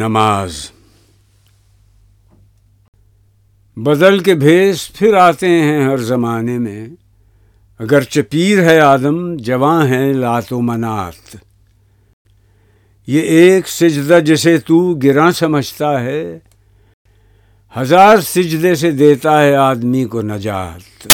نماز۔ بدل کے بھیس پھر آتے ہیں ہر زمانے میں۔ اگر چپیر ہے آدم، جواں ہے لات و منات۔ یہ ایک سجدہ جسے تو گراں سمجھتا ہے، ہزار سجدے سے دیتا ہے آدمی کو نجات۔